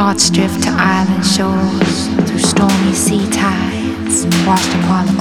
Thoughts drift to island shores through stormy sea tides washed upon the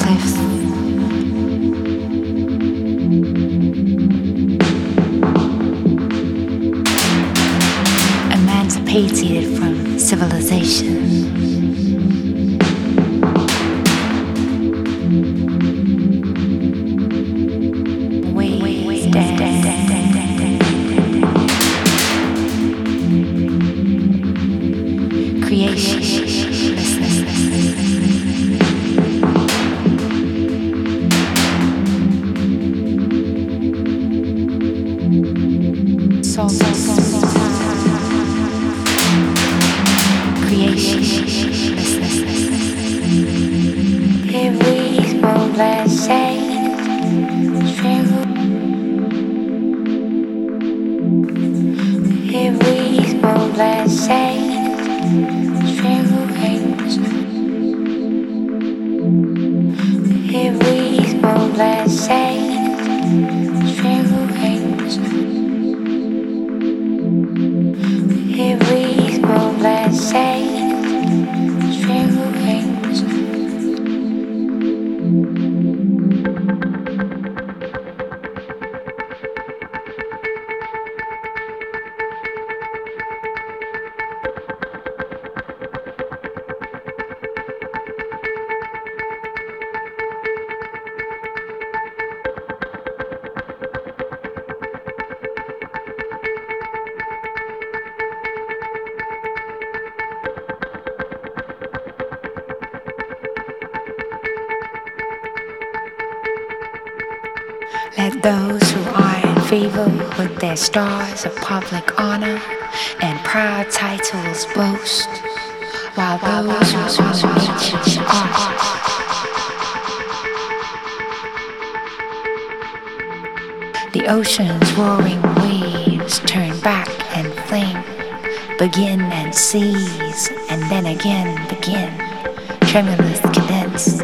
their stars of public honor and proud titles boast, while those are. The ocean's roaring waves turn back and flame, begin and cease, and then again begin, tremulous cadence,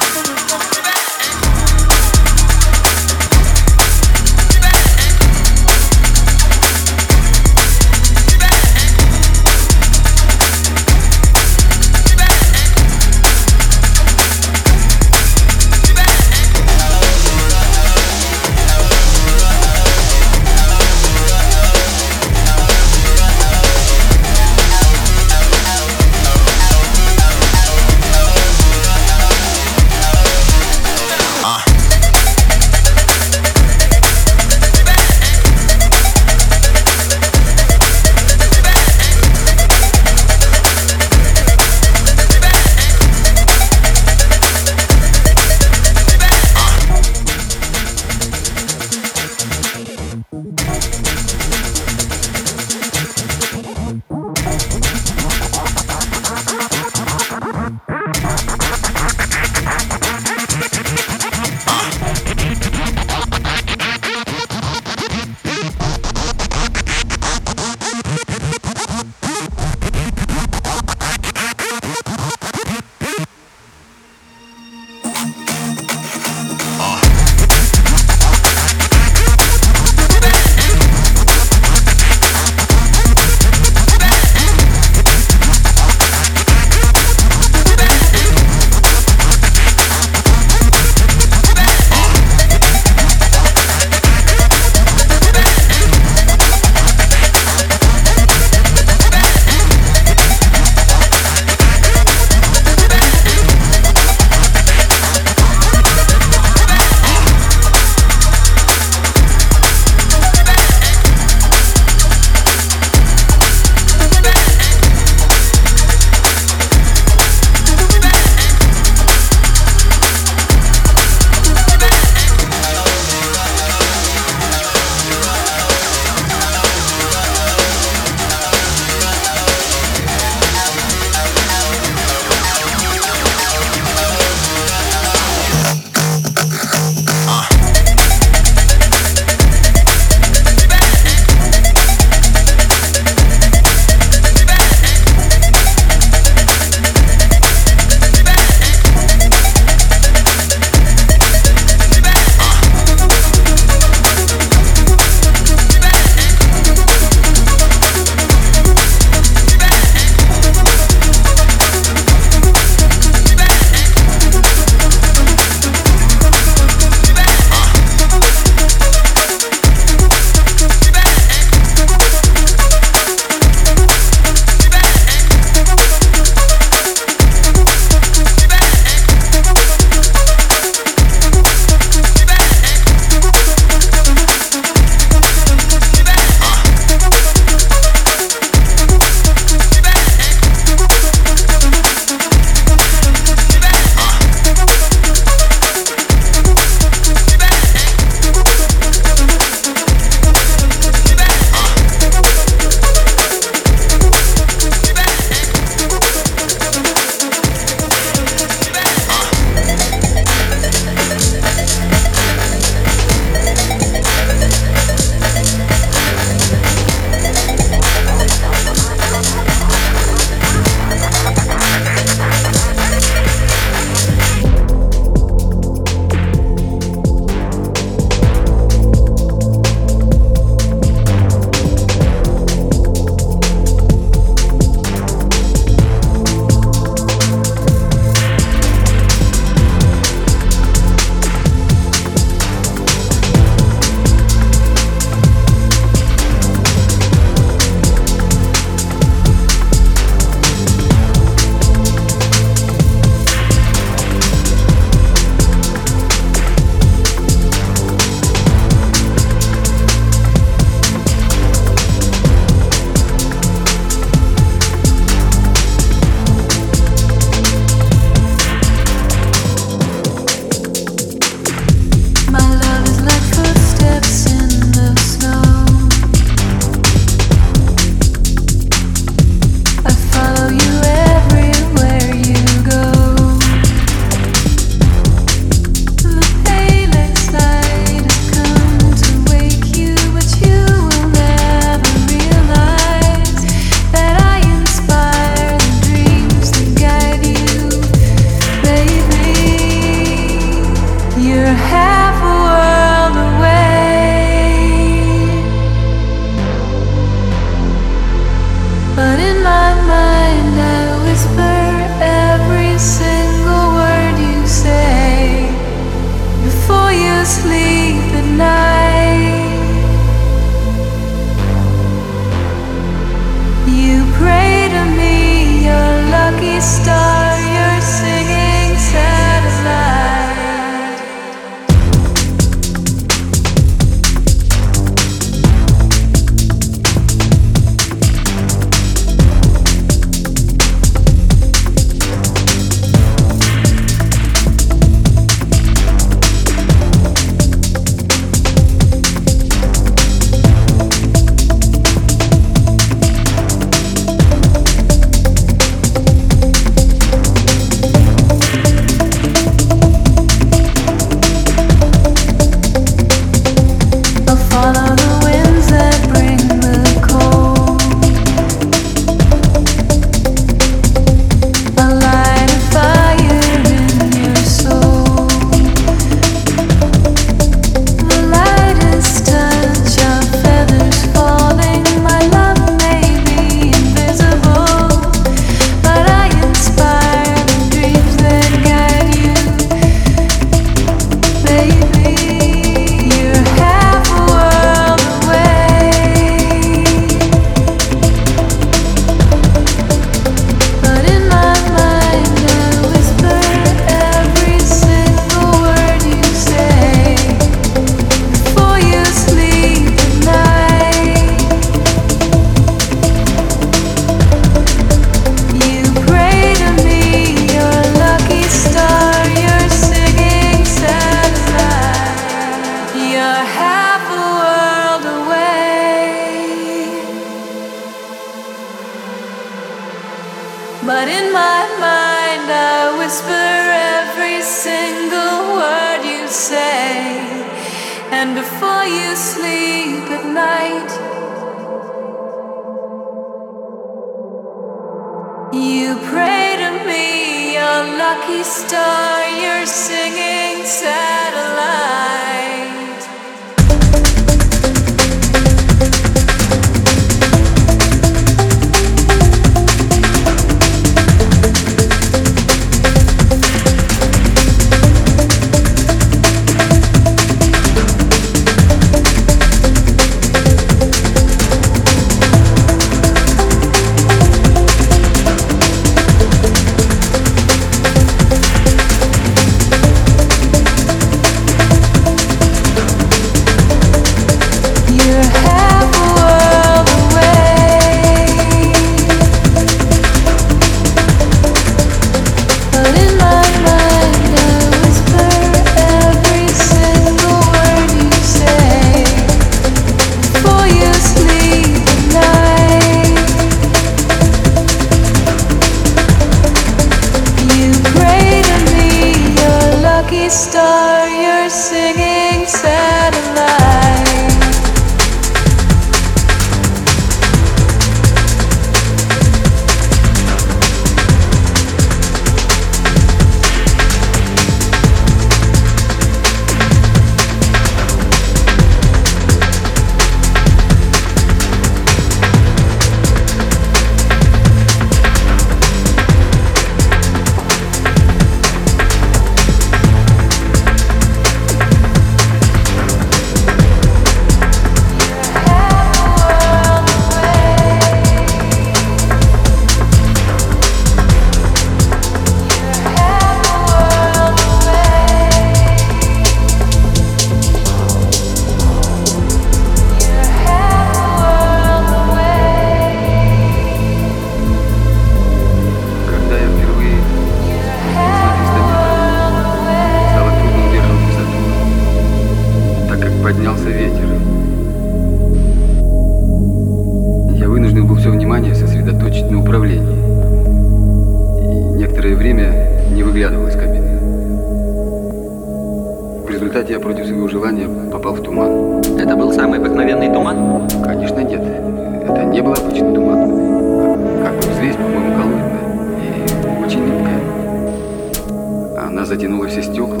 стеклах.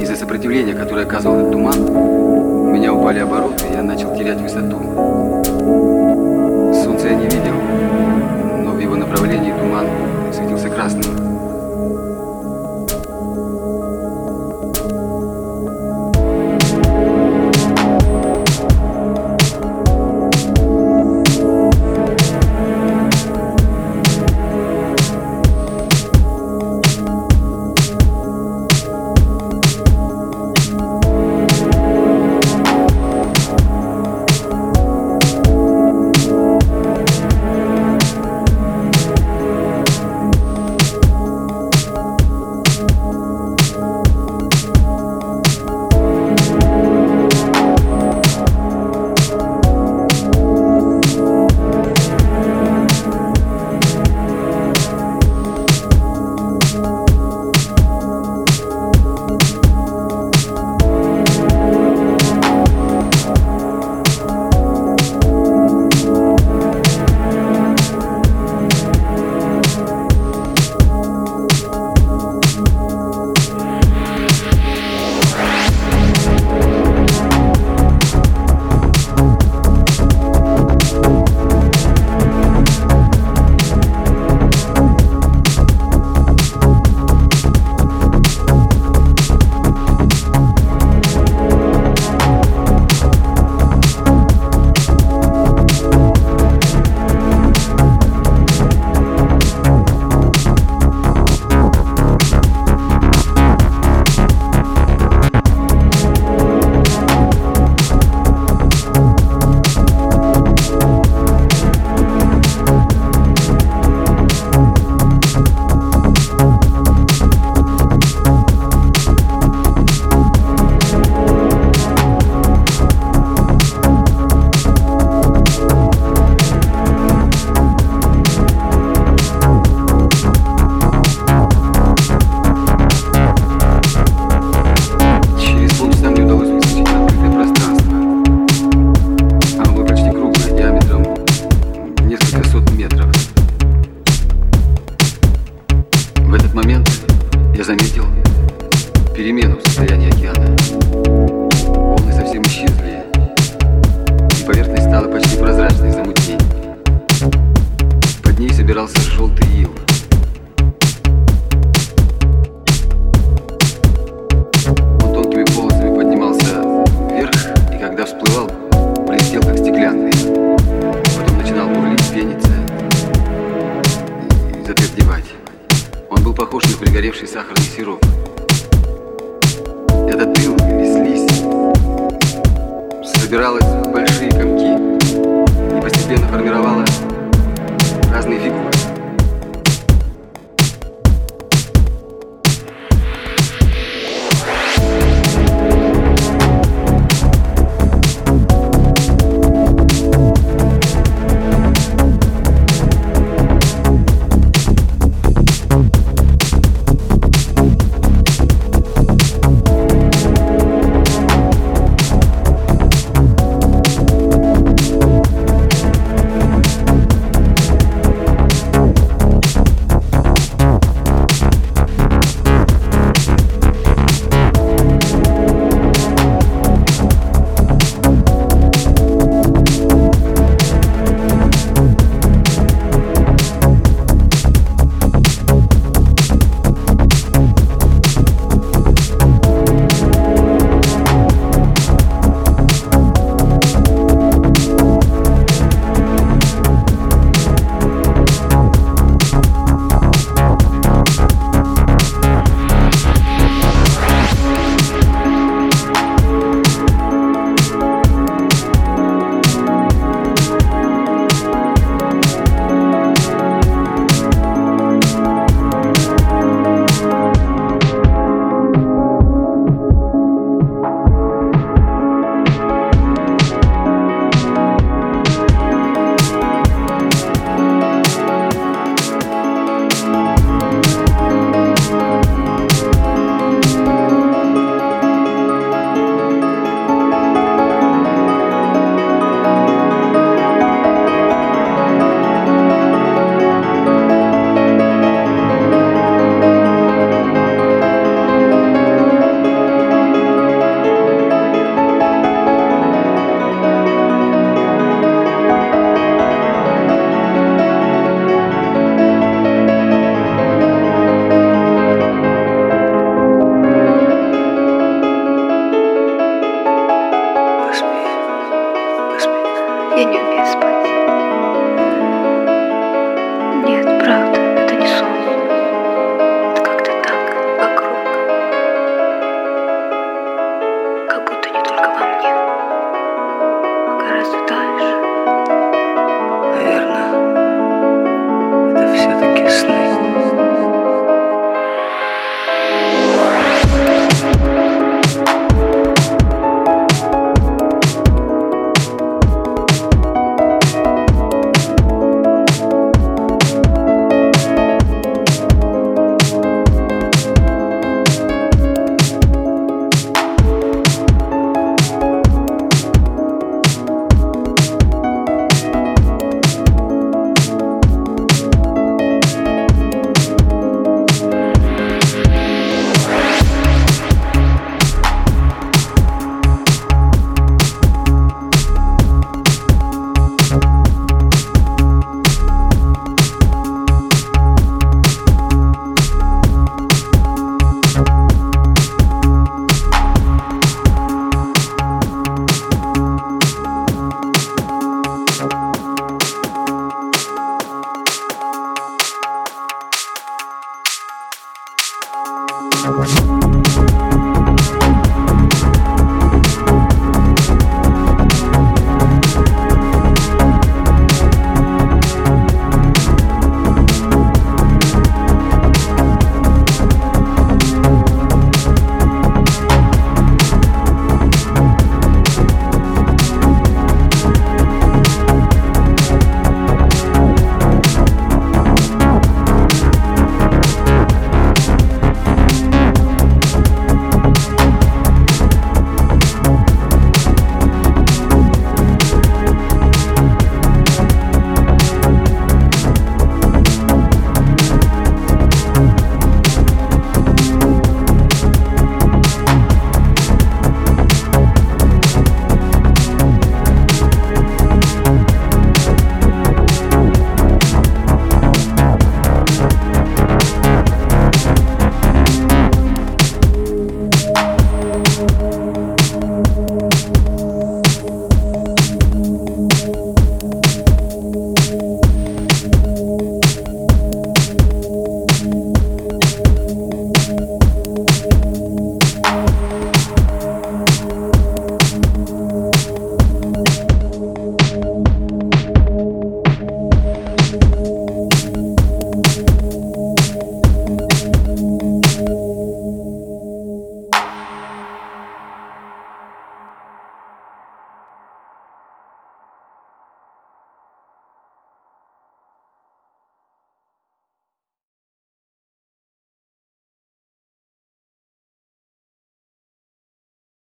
Из-за сопротивления, которое оказывал этот туман, у меня упали обороты, и я начал терять высоту. Солнце я не видел, но в его направлении туман светился красным.